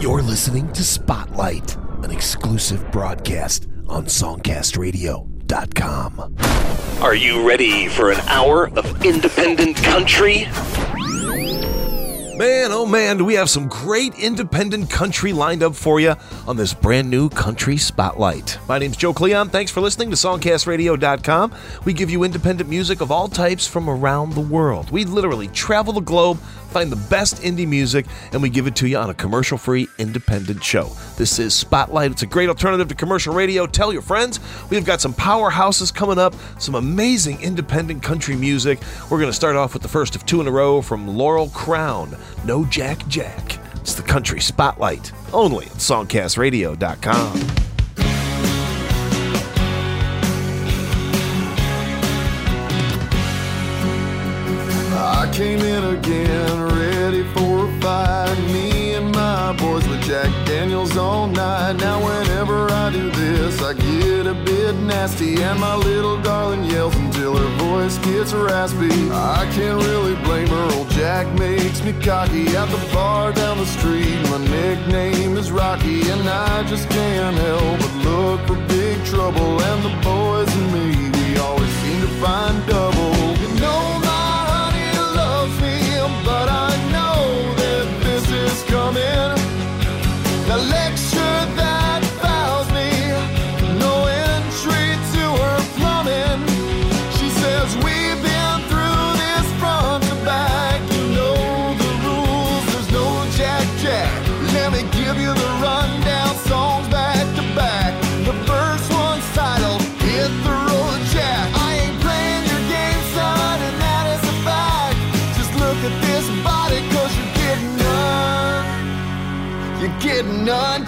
You're listening to Spotlight, an exclusive broadcast on SongcastRadio.com. Are you ready for an hour of independent country? Man, oh man, do we have some great independent country lined up for you on this brand new Country Spotlight. My name's Joe Cleon. Thanks for listening to SongcastRadio.com. We give you independent music of all types from around the world. We literally travel the globe, find the best indie music, and we give it to you on a commercial free independent show. This is Spotlight. It's a great alternative to commercial radio. Tell your friends. We've got some powerhouses coming up, some amazing independent country music. We're going to start off with the first of two in a row from Laurel Crown. No Jack Jack. It's the Country Spotlight, only at SongcastRadio.com. I came in again, ready for a fight. Me and my boys with Jack Daniels all night. Now, whenever nasty, and my little darling yells until her voice gets raspy. I can't really blame her, old Jack makes me cocky. At the bar down the street, my nickname is Rocky, and I just can't help but look for big trouble. And the boys and me, we always seem to find double. Getting none,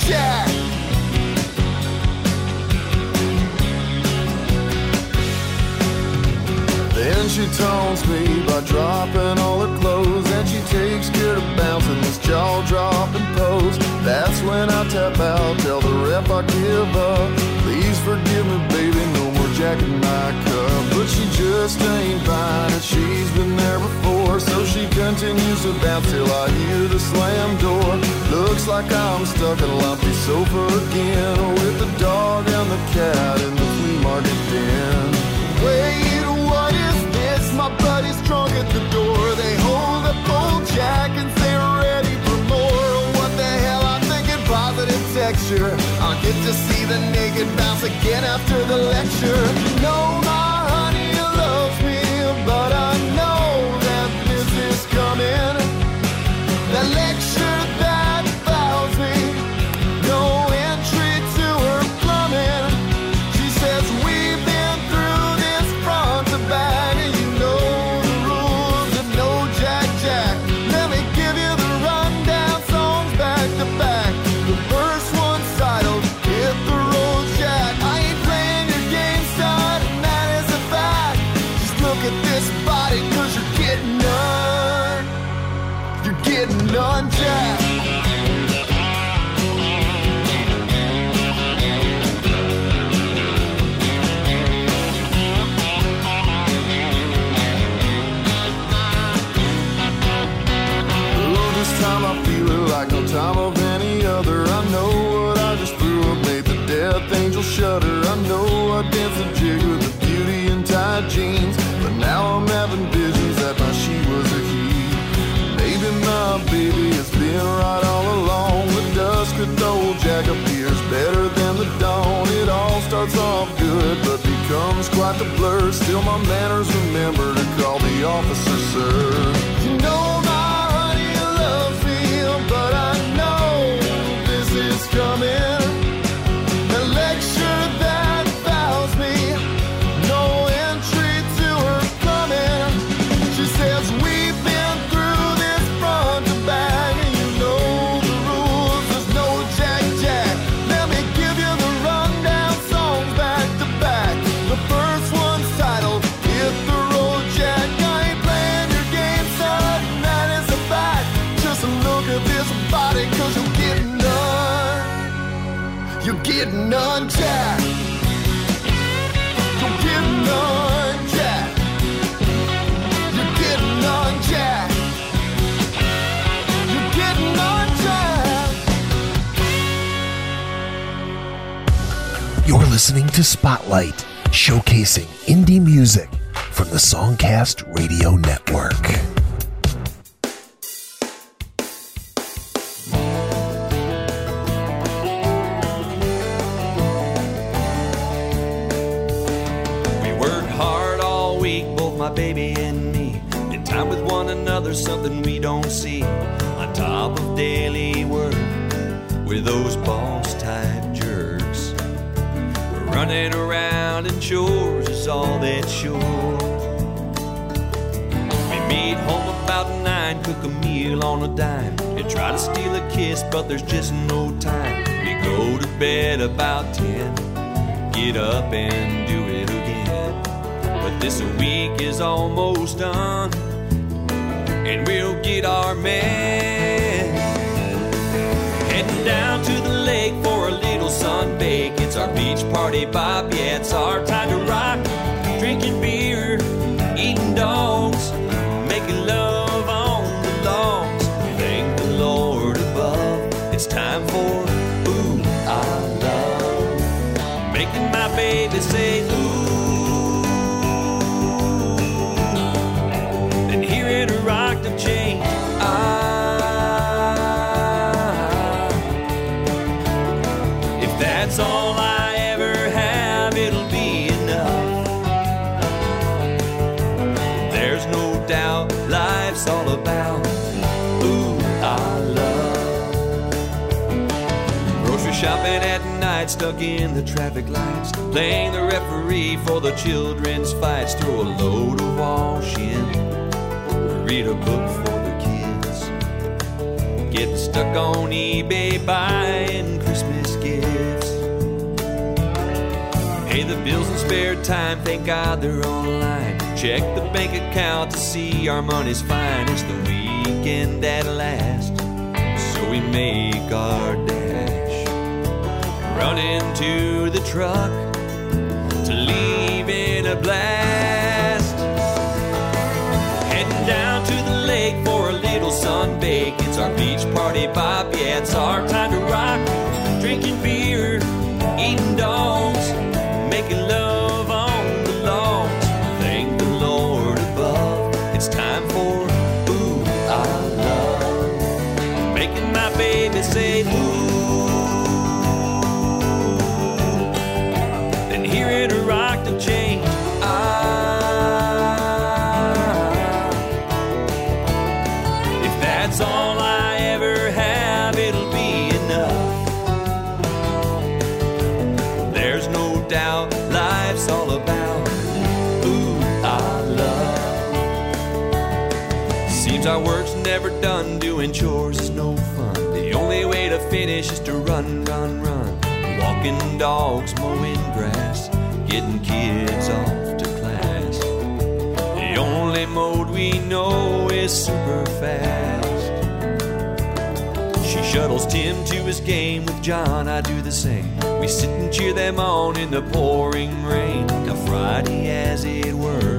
Then she taunts me by dropping all her clothes And she takes care of bouncing this jaw-dropping pose. That's when I tap out, tell the ref I give up. Please forgive me, baby, no more Jack in my cup. But she just ain't it, she's been there before So she continues to bounce till I hear the slam door Looks like I'm stuck in a lumpy sofa again With the dog and the cat in the flea market den Wait, what is this? My buddy's drunk at the door. They hold up old Jack and say ready for more. What the hell? I'm thinking positive texture. I'll get to see the naked bounce again after the lecture. No, my but I know that this is coming. The lecture quite the blur. Still, my manners remember to call the officer, sir. To Spotlight, showcasing indie music from the Songcast Radio Network. We worked hard all week, both my baby and me. In time with one another, something we don't see. On top of daily work, we're those. We're running around and chores is all that's sure. We meet home about nine, cook a meal on a dime, and try to steal a kiss, but there's just no time. We go to bed about ten get up and do it again. But this week is almost done, and we'll get our man. Heading down to the lake for a little sunbake. It's our beach party, Bob. Yeah, it's our time to rock. Drinking beer, stuck in the traffic lights. Playing the referee for the children's fights. Throw a load of wash in. Read a book for the kids. Getting stuck on eBay buying Christmas gifts. Pay the bills in spare time, thank God they're online. Check the bank account to see our money's fine. It's the weekend at last, so we make our. Into the truck to leave in a blast. Heading down to the lake for a little sunbake. It's our beach party, Bob. Yeah, it's our time to rock. Drinking run, run, run. Walking dogs, mowing grass, getting kids off to class. The only mode we know is super fast. She shuttles Tim to his game with John. I do the same. We sit and cheer them on in the pouring rain. Now Friday, as it were,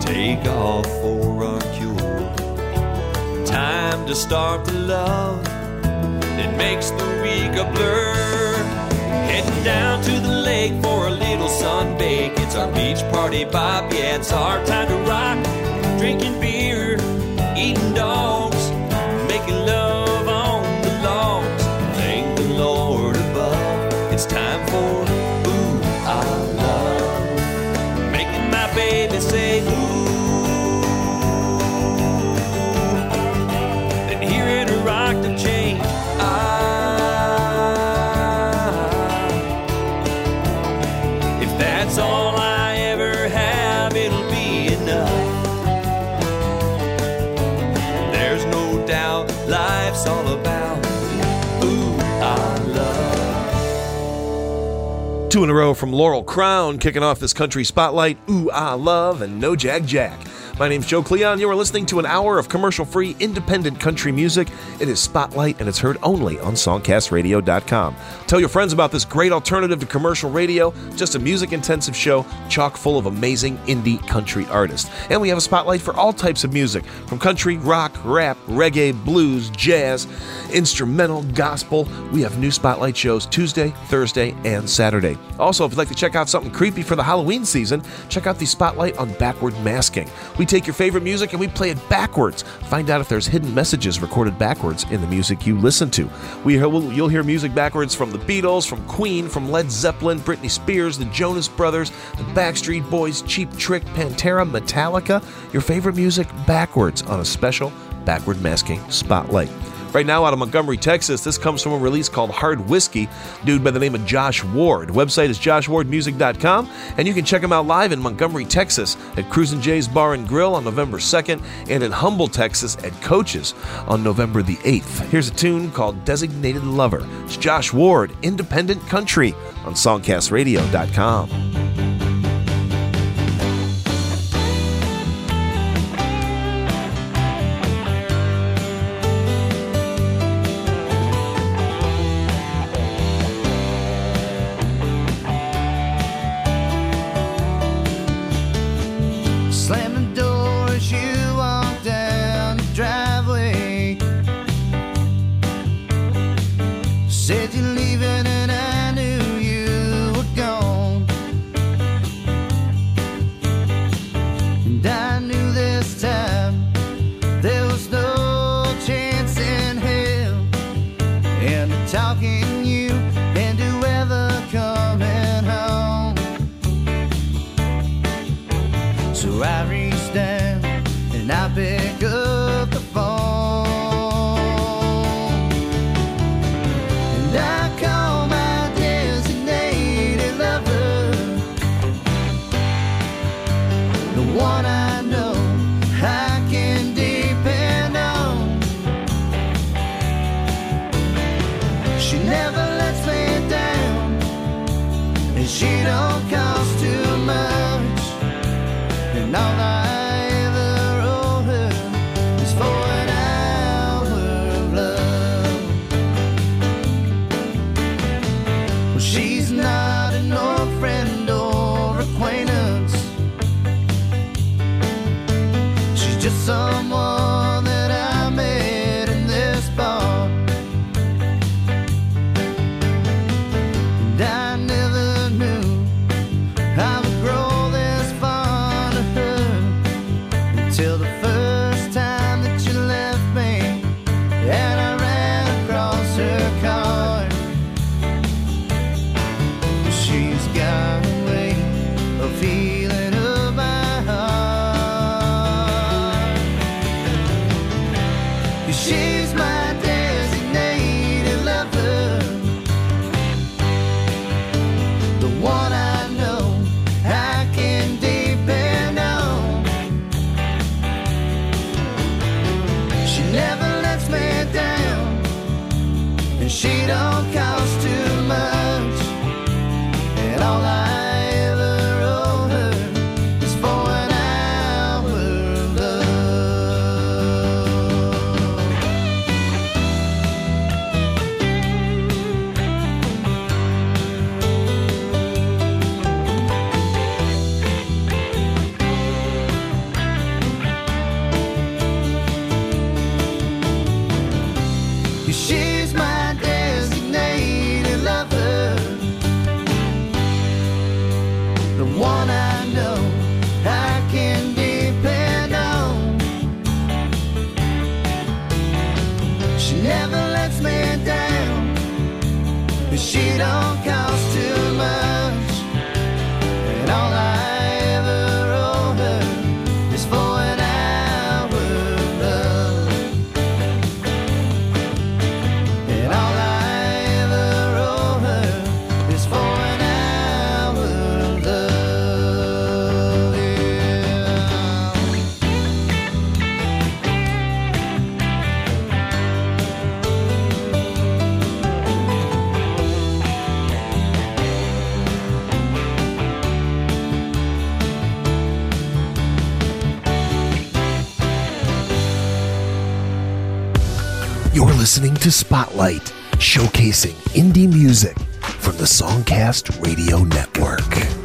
take off for our cure. Time to start the love that makes week a blur. Heading down to the lake for a little sunbake. It's our beach party, Bob. Yeah, it's our time to rock. Drinking beer, Two in a row from Laurel Crown, kicking off this country spotlight. Ooh, I love, and no Jag Jack. My name's Joe Cleon. You are listening to an hour of commercial free independent country music. It is Spotlight and it's heard only on SongcastRadio.com. Tell your friends about this great alternative to commercial radio, just a music intensive show chock full of amazing indie country artists. And we have a spotlight for all types of music from country, rock, rap, reggae, blues, jazz, instrumental, gospel. We have new spotlight shows Tuesday, Thursday, and Saturday. Also, if you'd like to check out something creepy for the Halloween season, check out the spotlight on backward masking. We take your favorite music and we play it backwards. Find out if there's hidden messages recorded backwards in the music you listen to. We you'll hear music backwards from the Beatles, from Queen, from Led Zeppelin, Britney Spears, the Jonas Brothers, the Backstreet Boys, Cheap Trick, Pantera, Metallica. Your favorite music backwards on a special backward masking spotlight. Right now, out of Montgomery, Texas, this comes from a release called Hard Whiskey, dude by the name of Josh Ward. Website is joshwardmusic.com, and you can check him out live in Montgomery, Texas at Cruisin' Jay's Bar and Grill on November 2nd, and in Humble, Texas at Coaches on November the 8th. Here's a tune called Designated Lover. It's Josh Ward, Independent Country on SongcastRadio.com. be You're listening to Spotlight, showcasing indie music from the Songcast Radio Network.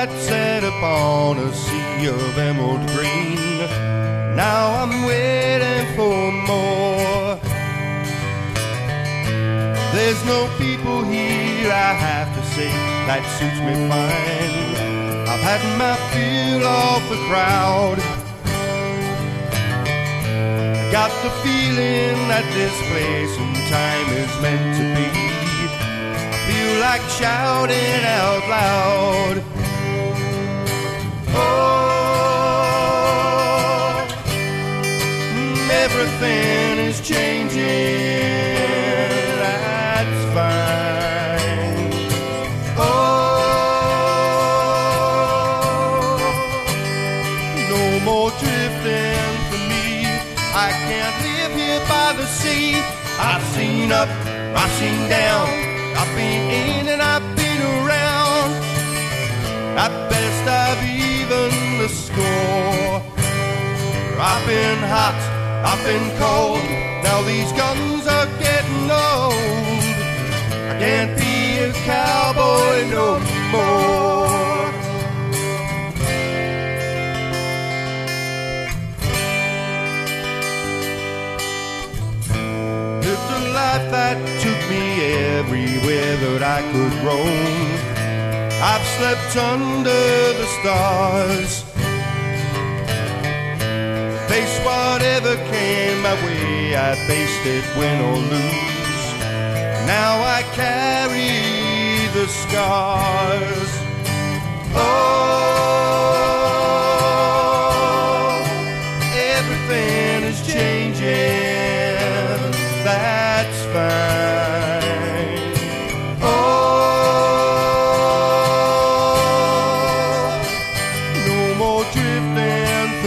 That set upon a sea of emerald green. Now I'm waiting for more. There's no people here, I have to say, that suits me fine. I've had my fill of the crowd. I got the feeling that this place and time is meant to be. I feel like shouting out loud. Oh, everything is changing. That's fine. Oh, no more drifting for me. I can't live here by the sea. I've seen up, I've seen down, I've been in and I've been around. At best, I've even the score. I've been hot, I've been cold. Now these guns are getting old. I can't be a cowboy no more. Lived a life that took me everywhere that I could roam. Slept under the stars. Faced whatever came my way, I faced it win or lose. Now I carry the scars. Oh,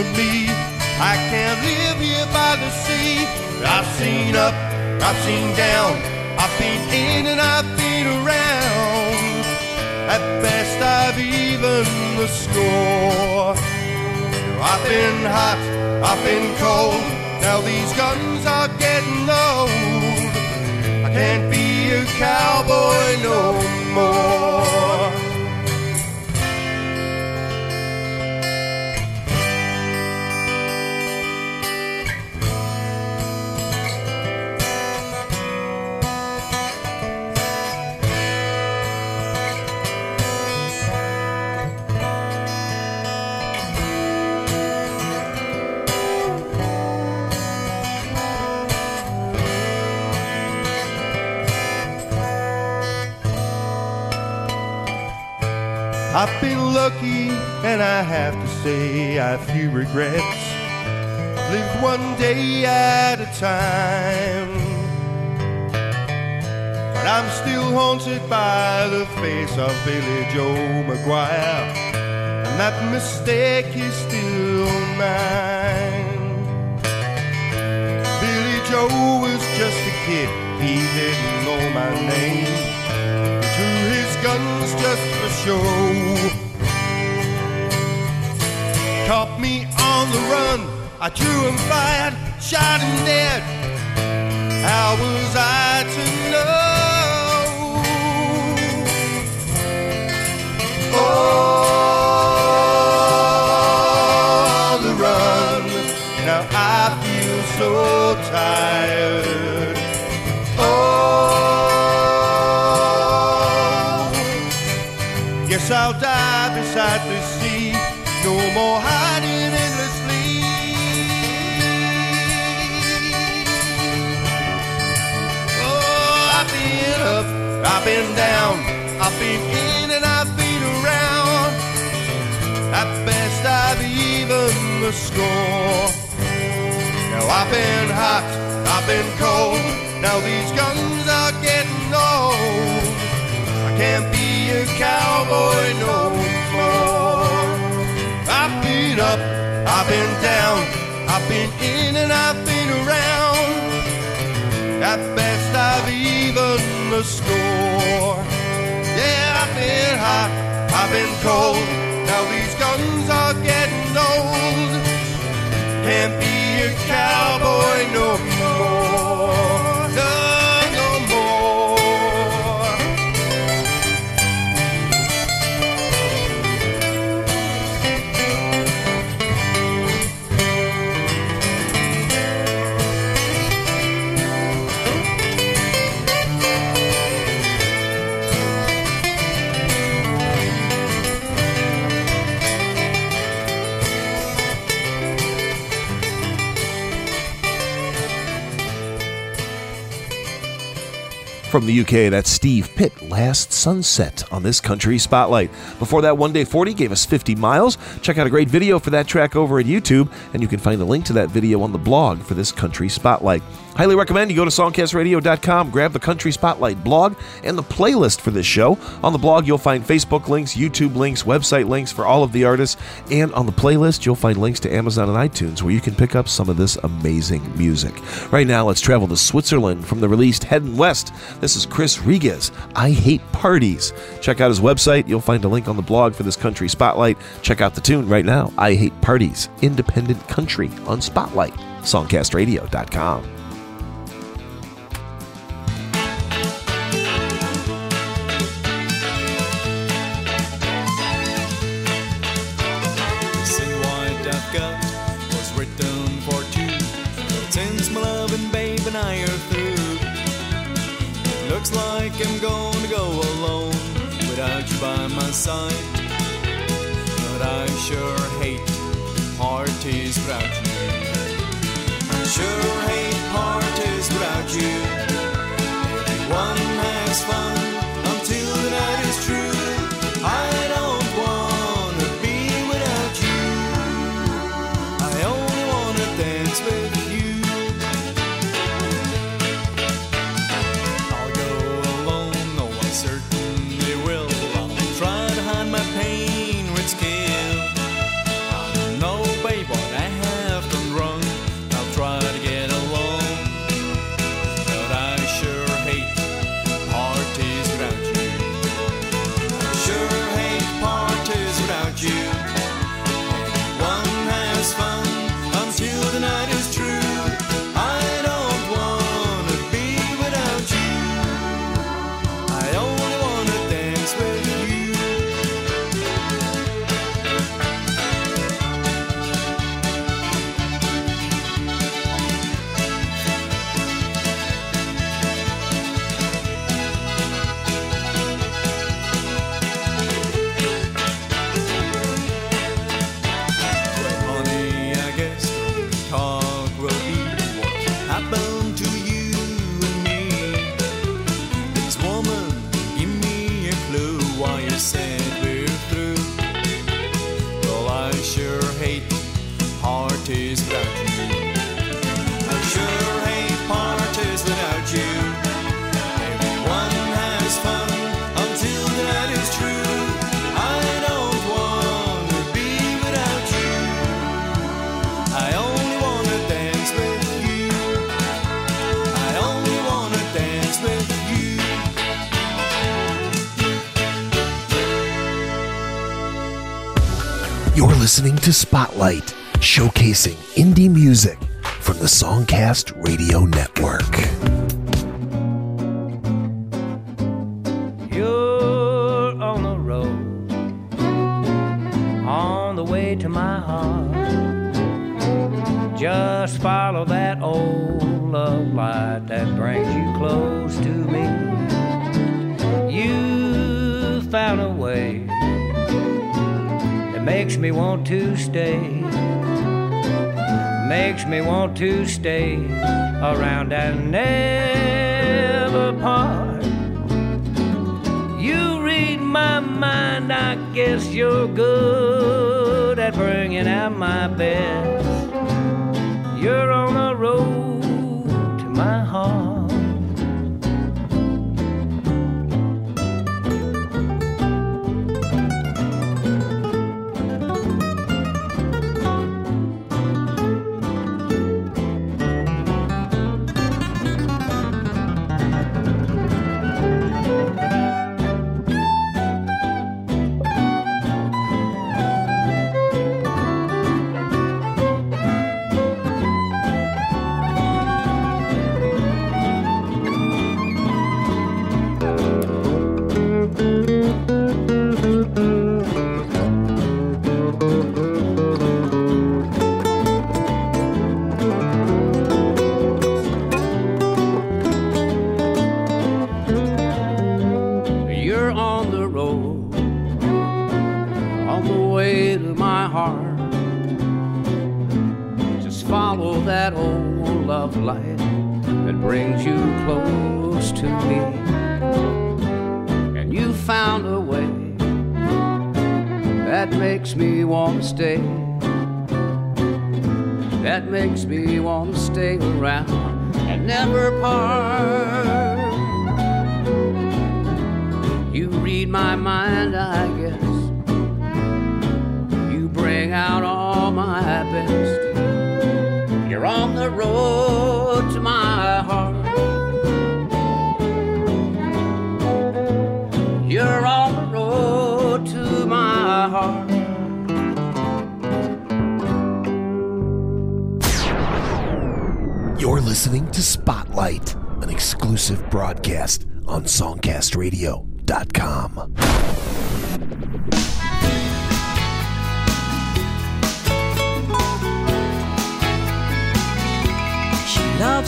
for me. I can't live here by the sea. I've seen up, I've seen down, I've been in and I've been around. At best, I've even the score. I've been hot, I've been cold. Now these guns are getting old. I can't be a cowboy no more. I've been lucky, and I have to say I've few regrets. Lived one day at a time. But I'm still haunted by the face of Billy Joe McGuire. And that mistake is still mine. Billy Joe was just a kid, he didn't know my name. Guns just for show. Caught me on the run, I drew and fired, shot him dead. How was I to know? On the run, now I feel so tired. The score. Now I've been hot, I've been cold. Now these guns are getting old. I can't be a cowboy no more. I've been up, I've been down, I've been in and I've been around. At best, I've even the score. Yeah, I've been hot, I've been cold. Now these guns are getting old boy no more. From the UK, that's Steve Pitt, Last Sunset on this Country Spotlight. Before that, One Day 40 gave us 50 miles. Check out a great video for that track over at YouTube, and you can find a link to that video on the blog for this Country Spotlight. Highly recommend you go to songcastradio.com, grab the Country Spotlight blog and the playlist for this show. On the blog, you'll find Facebook links, YouTube links, website links for all of the artists, and on the playlist, you'll find links to Amazon and iTunes where you can pick up some of this amazing music. Right now, let's travel to Switzerland from the released Heading West. This is Chris Regez. I hate parties. Check out his website. You'll find a link on the blog for this country spotlight. Check out the tune right now. I hate parties. Independent country on Spotlight. Songcastradio.com. by to Spotlight, showcasing indie music from the Songcast Radio Network. To stay around and never part. You read my mind, I guess you're good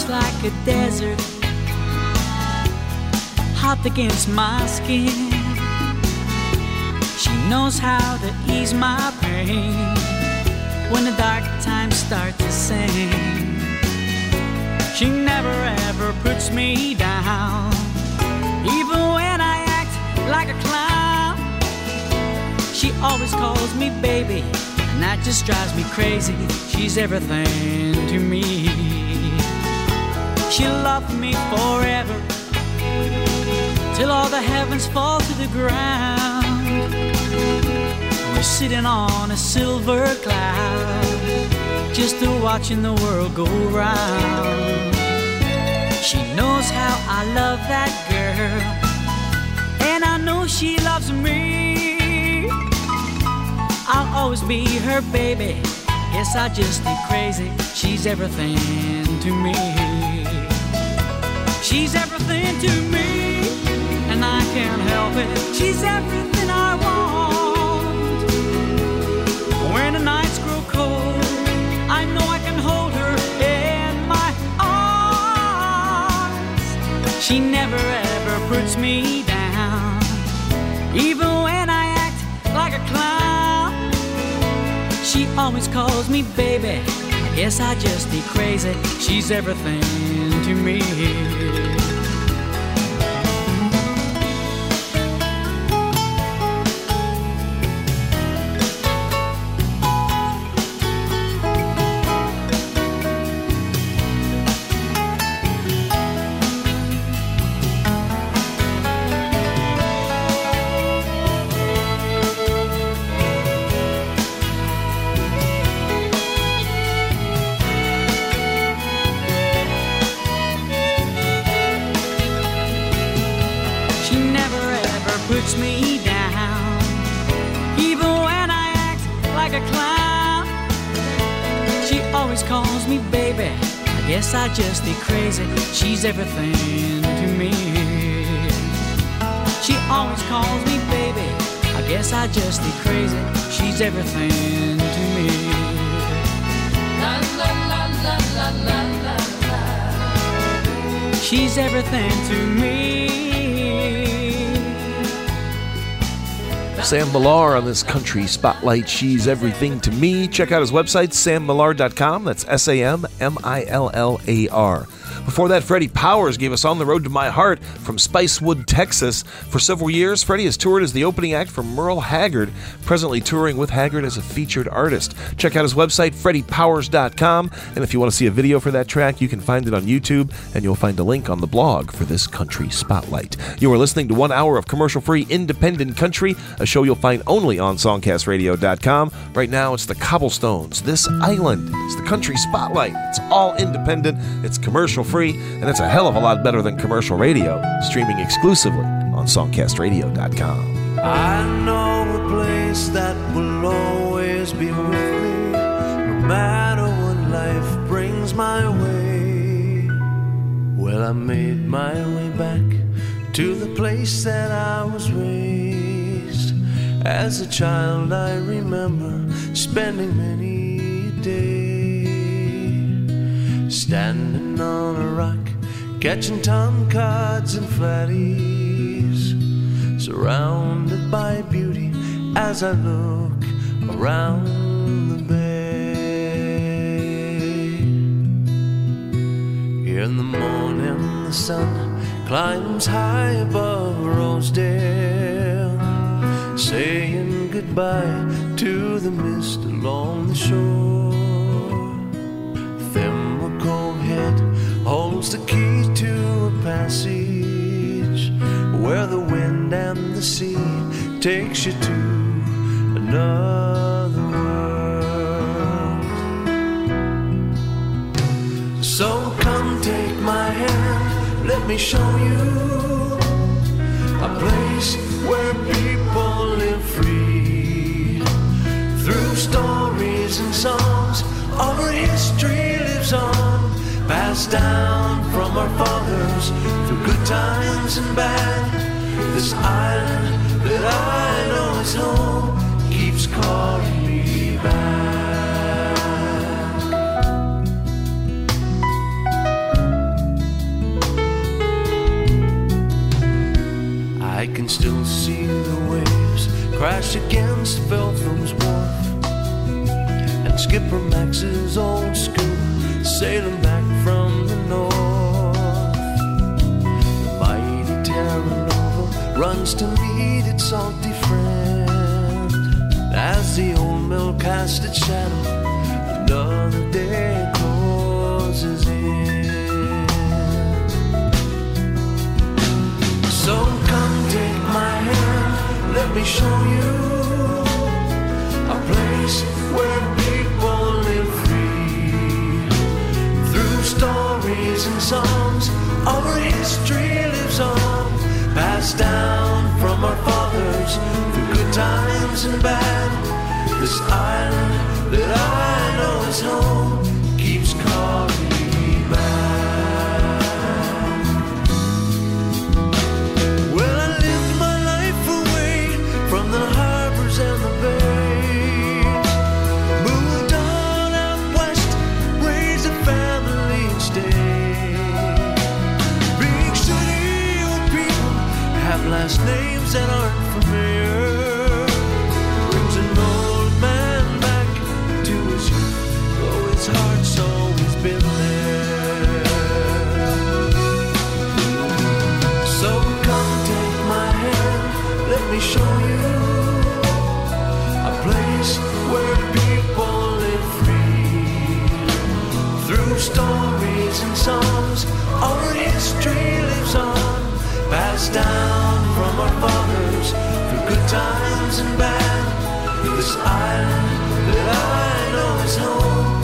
Like a desert, hot against my skin. She knows how to ease my pain when the dark times start to sing. She never ever puts me down, even when I act like a clown. She always calls me baby, and that just drives me crazy. She's everything to me. She'll love me forever till all the heavens fall to the ground. We're sitting on a silver cloud, just watching the world go round. She knows how I love that girl, and I know she loves me. I'll always be her baby. Yes, I just get crazy. She's everything to me. She's everything to me, and I can't help it. She's everything I want. When the nights grow cold, I know I can hold her in my arms. She never ever puts me down, even when I act like a clown. She always calls me baby. I guess I just be crazy. She's everything to me. She's everything to me. She always calls me baby. I guess I just be crazy. She's everything to me. La la la la la la. She's everything to me. Sam Millar on this country spotlight. She's everything to me. Check out his website, sammillar.com. That's S A M M I L L A R. Before that, Freddy Powers gave us On the Road to My Heart from Spicewood, Texas. For several years, Freddy has toured as the opening act for Merle Haggard, presently touring with Haggard as a featured artist. Check out his website, freddiepowers.com. And if you want to see a video for that track, you can find it on YouTube, and you'll find a link on the blog for this country spotlight. You are listening to one hour of commercial free independent country, a show you'll find only on songcastradio.com. Right now, it's the Cobblestones. This island is the country spotlight. It's all independent, it's commercial free, and it's a hell of a lot better than commercial radio, streaming exclusively on songcastradio.com. I know a place that will always be with me, no matter what life brings my way. Well, I made my way back to the place that I was raised. As a child, I remember spending many a day standing on a rock, catching tomcods and fatties surrounded by beauty as I look around the bay. In the morning, the sun climbs high above Rosedale, saying goodbye to the mist along the shore. Holds the key to a passage where the wind and the sea takes you to another world. So come take my hand, let me show you a place where people live free. Through stories and songs, our history lives on, passed down from our fathers through good times and bad. This island that I know is home keeps calling me back. I can still see the waves crash against Feltham's Wharf and Skipper Max's old school sailing runs to meet its salty friend as the old mill casts its shadow. Another day closes in. So come take my hand, let me show you a place where people live free. Through stories and songs, our history lives on, passed down from our fathers through good times and bad. This island that I know is home keeps calling songs, our history lives on, passed down from our fathers through good times and bad. This island that I know is home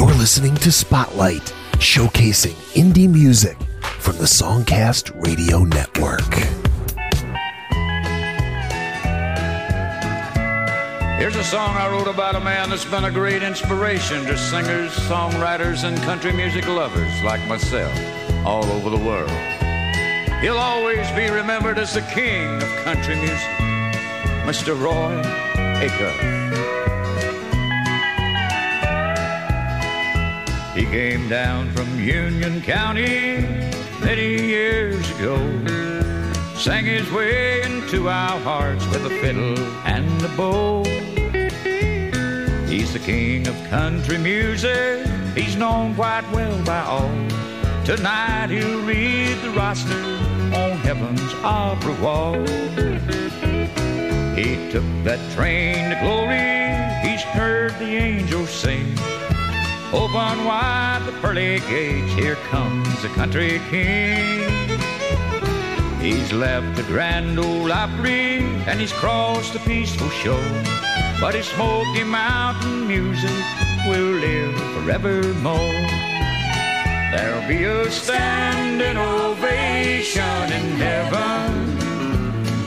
You're listening to Spotlight, showcasing indie music from the Songcast Radio Network. Here's a song I wrote about a man that's been a great inspiration to singers, songwriters, and country music lovers like myself all over the world. He'll always be remembered as the king of country music, Mr. Roy Acuff. He came down from Union County many years ago. Sang his way into our hearts with a fiddle and a bow. He's the king of country music. He's known quite well by all. Tonight he'll read the roster on heaven's opera wall. He took that train to glory. He's heard the angels sing. Open wide the pearly gates, here comes the country king. He's left the grand old Opry and he's crossed the peaceful shore. But his Smoky Mountain music will live forevermore. There'll be a standing ovation in heaven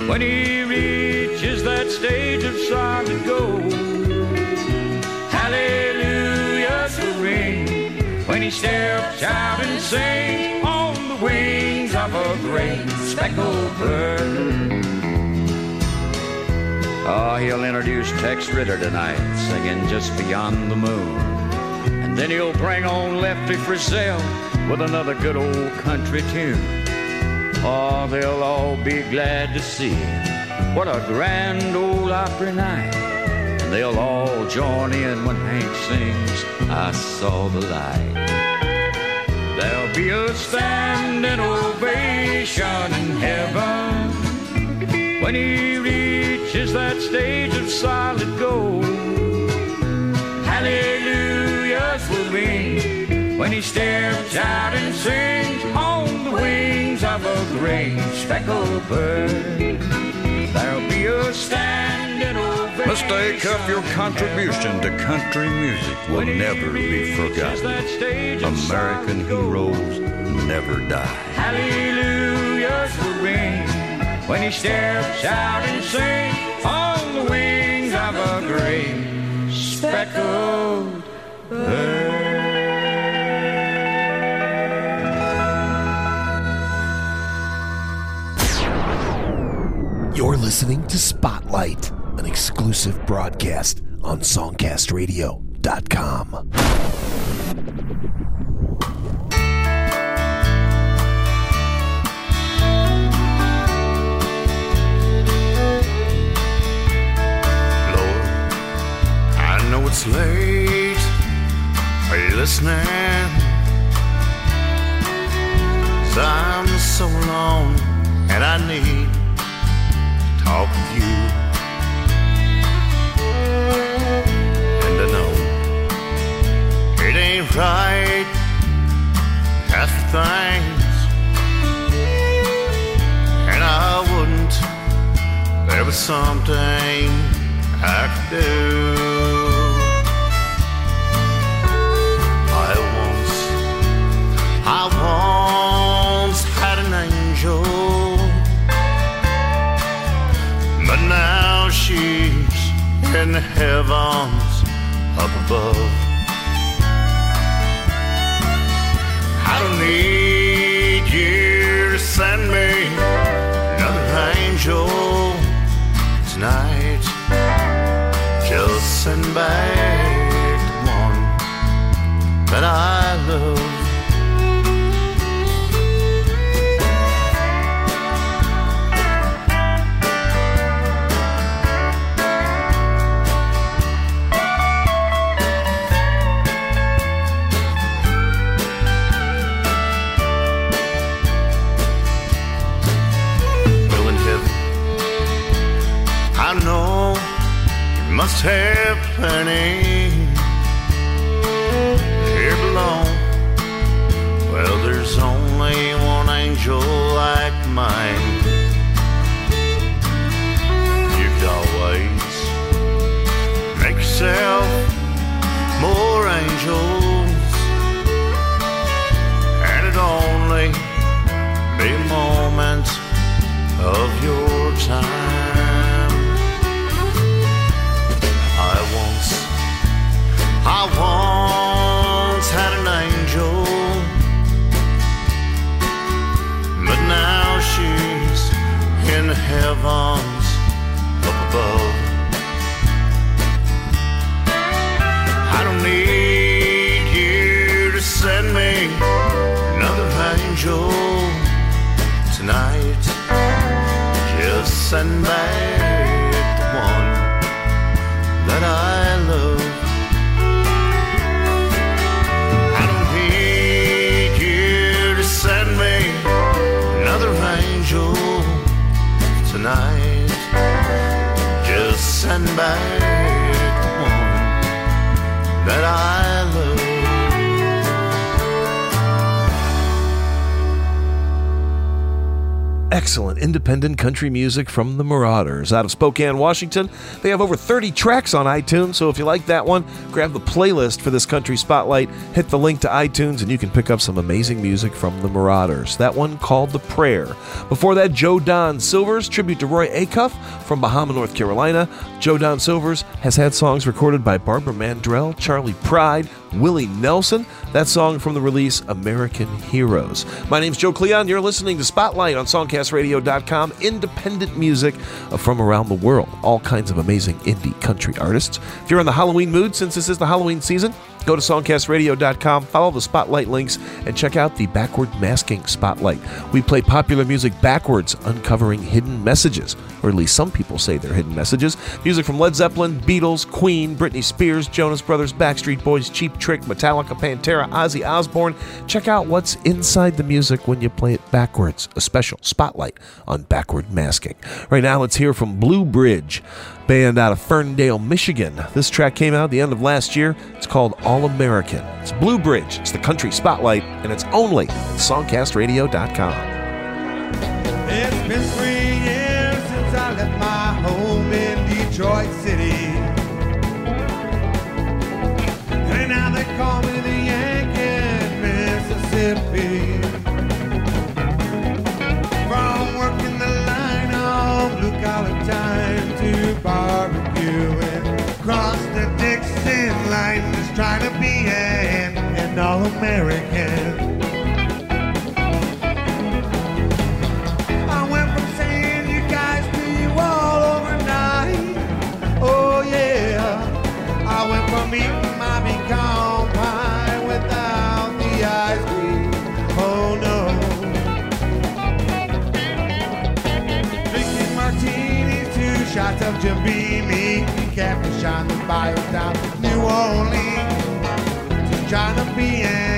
when he reaches that stage of solid gold. He steps out and sings on the wings of a great speckled bird. Oh, he'll introduce Tex Ritter tonight, singing Just Beyond the Moon. And then he'll bring on Lefty Frizzell with another good old country tune. Oh, they'll all be glad to see what a grand old Opry night. And they'll all join in when Hank sings, I saw the light. There'll be a standing ovation in heaven when he reaches that stage of solid gold. Hallelujahs will ring when he steps out and sings on the wings of a great speckled bird. There'll be a standing ovation. Mistake of your contribution to country music will never be forgotten. American heroes never die. Hallelujahs will ring when he steps out and sings on the wings of a great speckled bird. You're listening to Spotlight, an exclusive broadcast on SongcastRadio.com. Lord, I know it's late. Are you listening? i I'm so alone and I need to talk with you. Ask for things, and I wouldn't. There was something I could do. I once, I once had an angel, but now she's in the heavens up above. Don't need you to send me another angel tonight. Just send back the one that I love. Plenty here below. Well, there's only one angel like mine. You could always make yourself I once had an angel, but now she's in the heavens up above. I don't need you to send me another angel tonight. Just send back back one that I excellent independent country music from the Marauders out of Spokane, Washington. They have over 30 tracks on iTunes, so if you like that one, grab the playlist for this country spotlight, hit the link to iTunes, and you can pick up some amazing music from the Marauders. That one called The Prayer. Before that, Joe Don Silvers, tribute to Roy Acuff from Bahama, North Carolina. Joe Don Silvers has had songs recorded by Barbara Mandrell, Charley Pride, Willie Nelson. That song from the release American Heroes. My name's Joe Cleon. You're listening to Spotlight on SongcastRadio.com. Independent music from around the world. All kinds of amazing indie country artists. If you're in the Halloween mood, since this is the Halloween season, Go to songcastradio.com, follow the spotlight links, and check out the Backward Masking Spotlight. We play popular music backwards, uncovering hidden messages, or at least some people say they're hidden messages. Music from Led Zeppelin, Beatles, Queen, Britney Spears, Jonas Brothers, Backstreet Boys, Cheap Trick, Metallica, Pantera, Ozzy Osbourne. Check out what's inside the music when you play it backwards. A special spotlight on backward masking. Right now, let's hear from Bluebinge band out of Ferndale, Michigan. This track came out the end of last year. It's called All American. It's Bluebinge, it's the country spotlight, and it's only at songcastradio.com. barbecuing. Cross the Dixon line, just trying to be an, an all catfish on the bayou down New Orleans. To be an,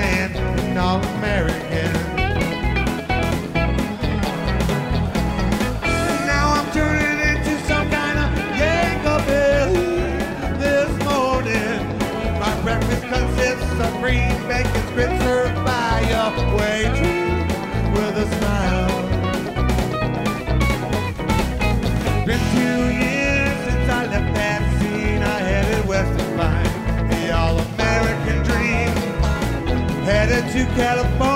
to California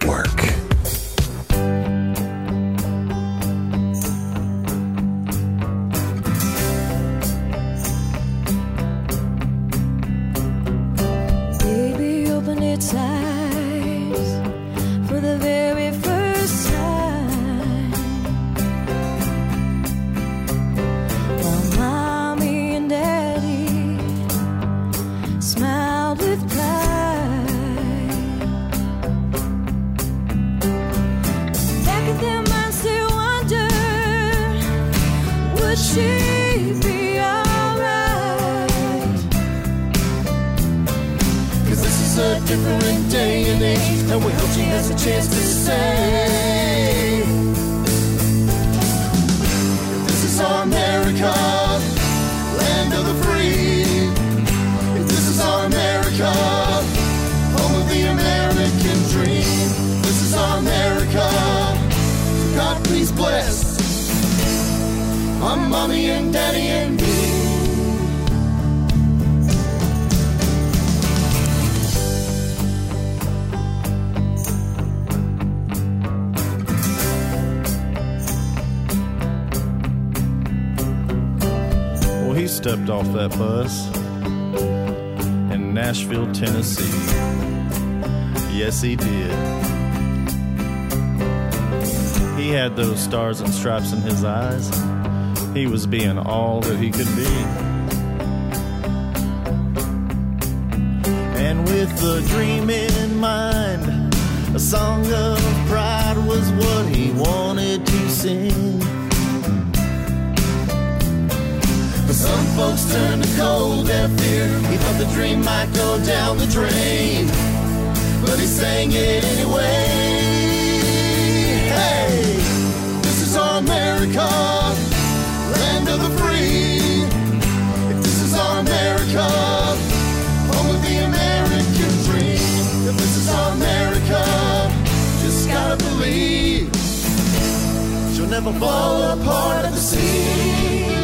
a different day and age, and we hope she has a chance to say, This is our America, land of the free. This is our America, home of the American dream. This is our America, God please bless. My mommy and daddy and stepped off that bus in Nashville, Tennessee. Yes, he did. He had those stars and stripes in his eyes. He was being all that he could be. And with a dream in mind, a song of pride was what he wanted to sing. Some folks turn to cold deaf ear. He thought the dream might go down the drain, but he sang it anyway. Hey, this is our America, land of the free. If this is our America, home of the American dream. If this is our America, just gotta believe she'll never fall apart at the sea.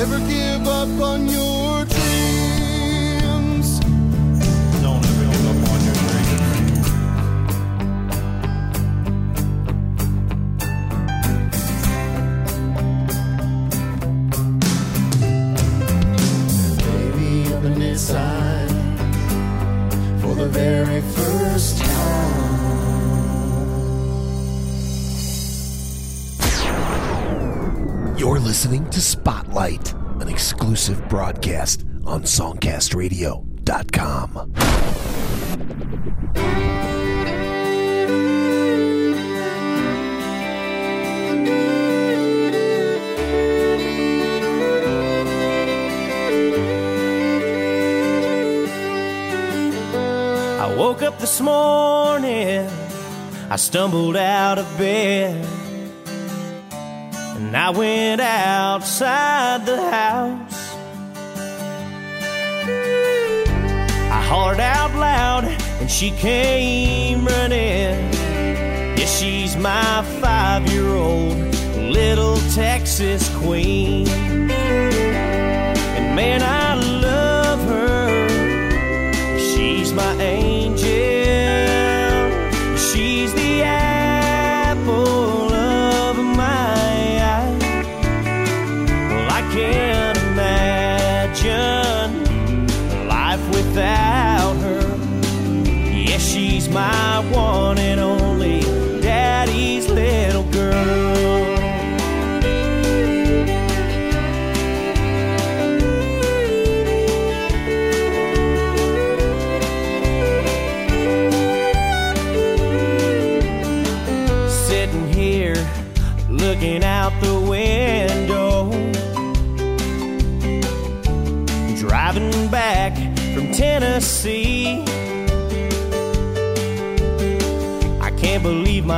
Ever give up on your exclusive broadcast on SongcastRadio.com. I woke up this morning, I stumbled out of bed, and I went outside the house. Hollered out loud, and she came running. Yeah, she's my five year old little Texas queen. And man, I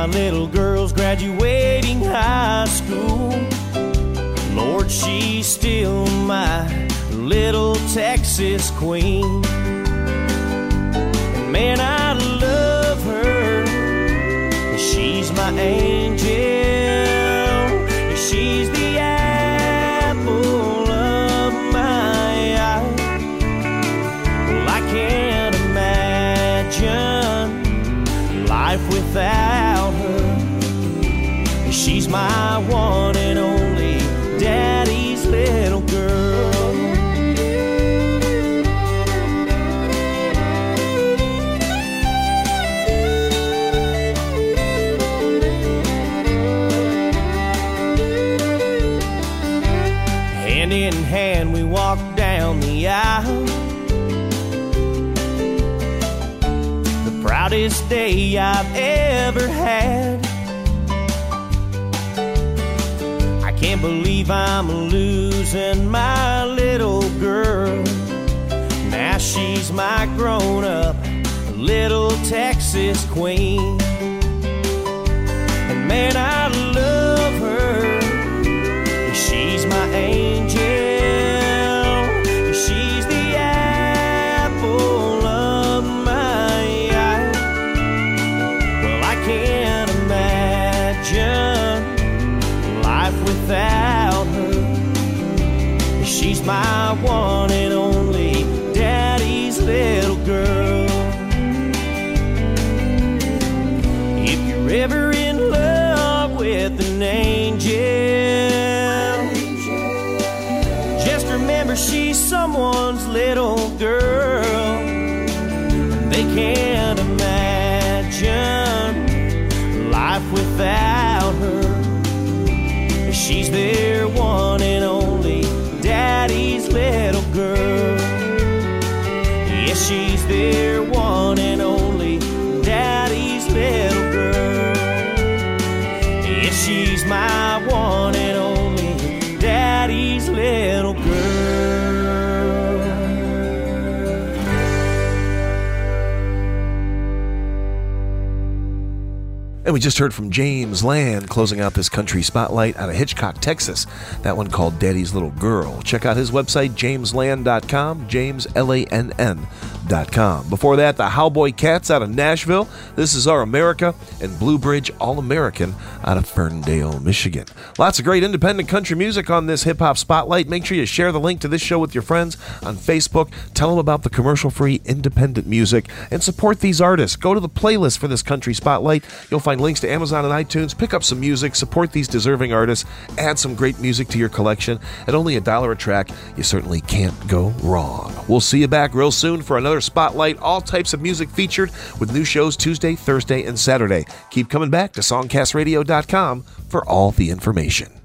my little girl's graduating high school. Lord, she's still my little Texas queen. And man, I love her. She's my angel. My grown up little Texas queen. And man, I love her. She's my angel. She's the apple of my eye. Well, I can't imagine life without her. She's my one little girl. And we just heard from James Lann closing out this country spotlight out of Hitchcock, Texas. That one called Daddy's Little Girl. Check out his website, jameslann.com, James L A N N.com. Before that, the Howboy Catts out of Nashville. This is Our America, and Bluebinge All American out of Ferndale, Michigan. Lots of great independent country music on this hip hop spotlight. Make sure you share the link to this show with your friends on Facebook. Tell them about the commercial free independent music and support these artists. Go to the playlist for this country spotlight. You'll find links to Amazon and iTunes. Pick up some music, support these deserving artists, add some great music to your collection. At only a dollar a track, you certainly can't go wrong. We'll see you back real soon for another spotlight. All types of music featured with new shows Tuesday, Thursday, and Saturday. Keep coming back to songcastradio.com for all the information.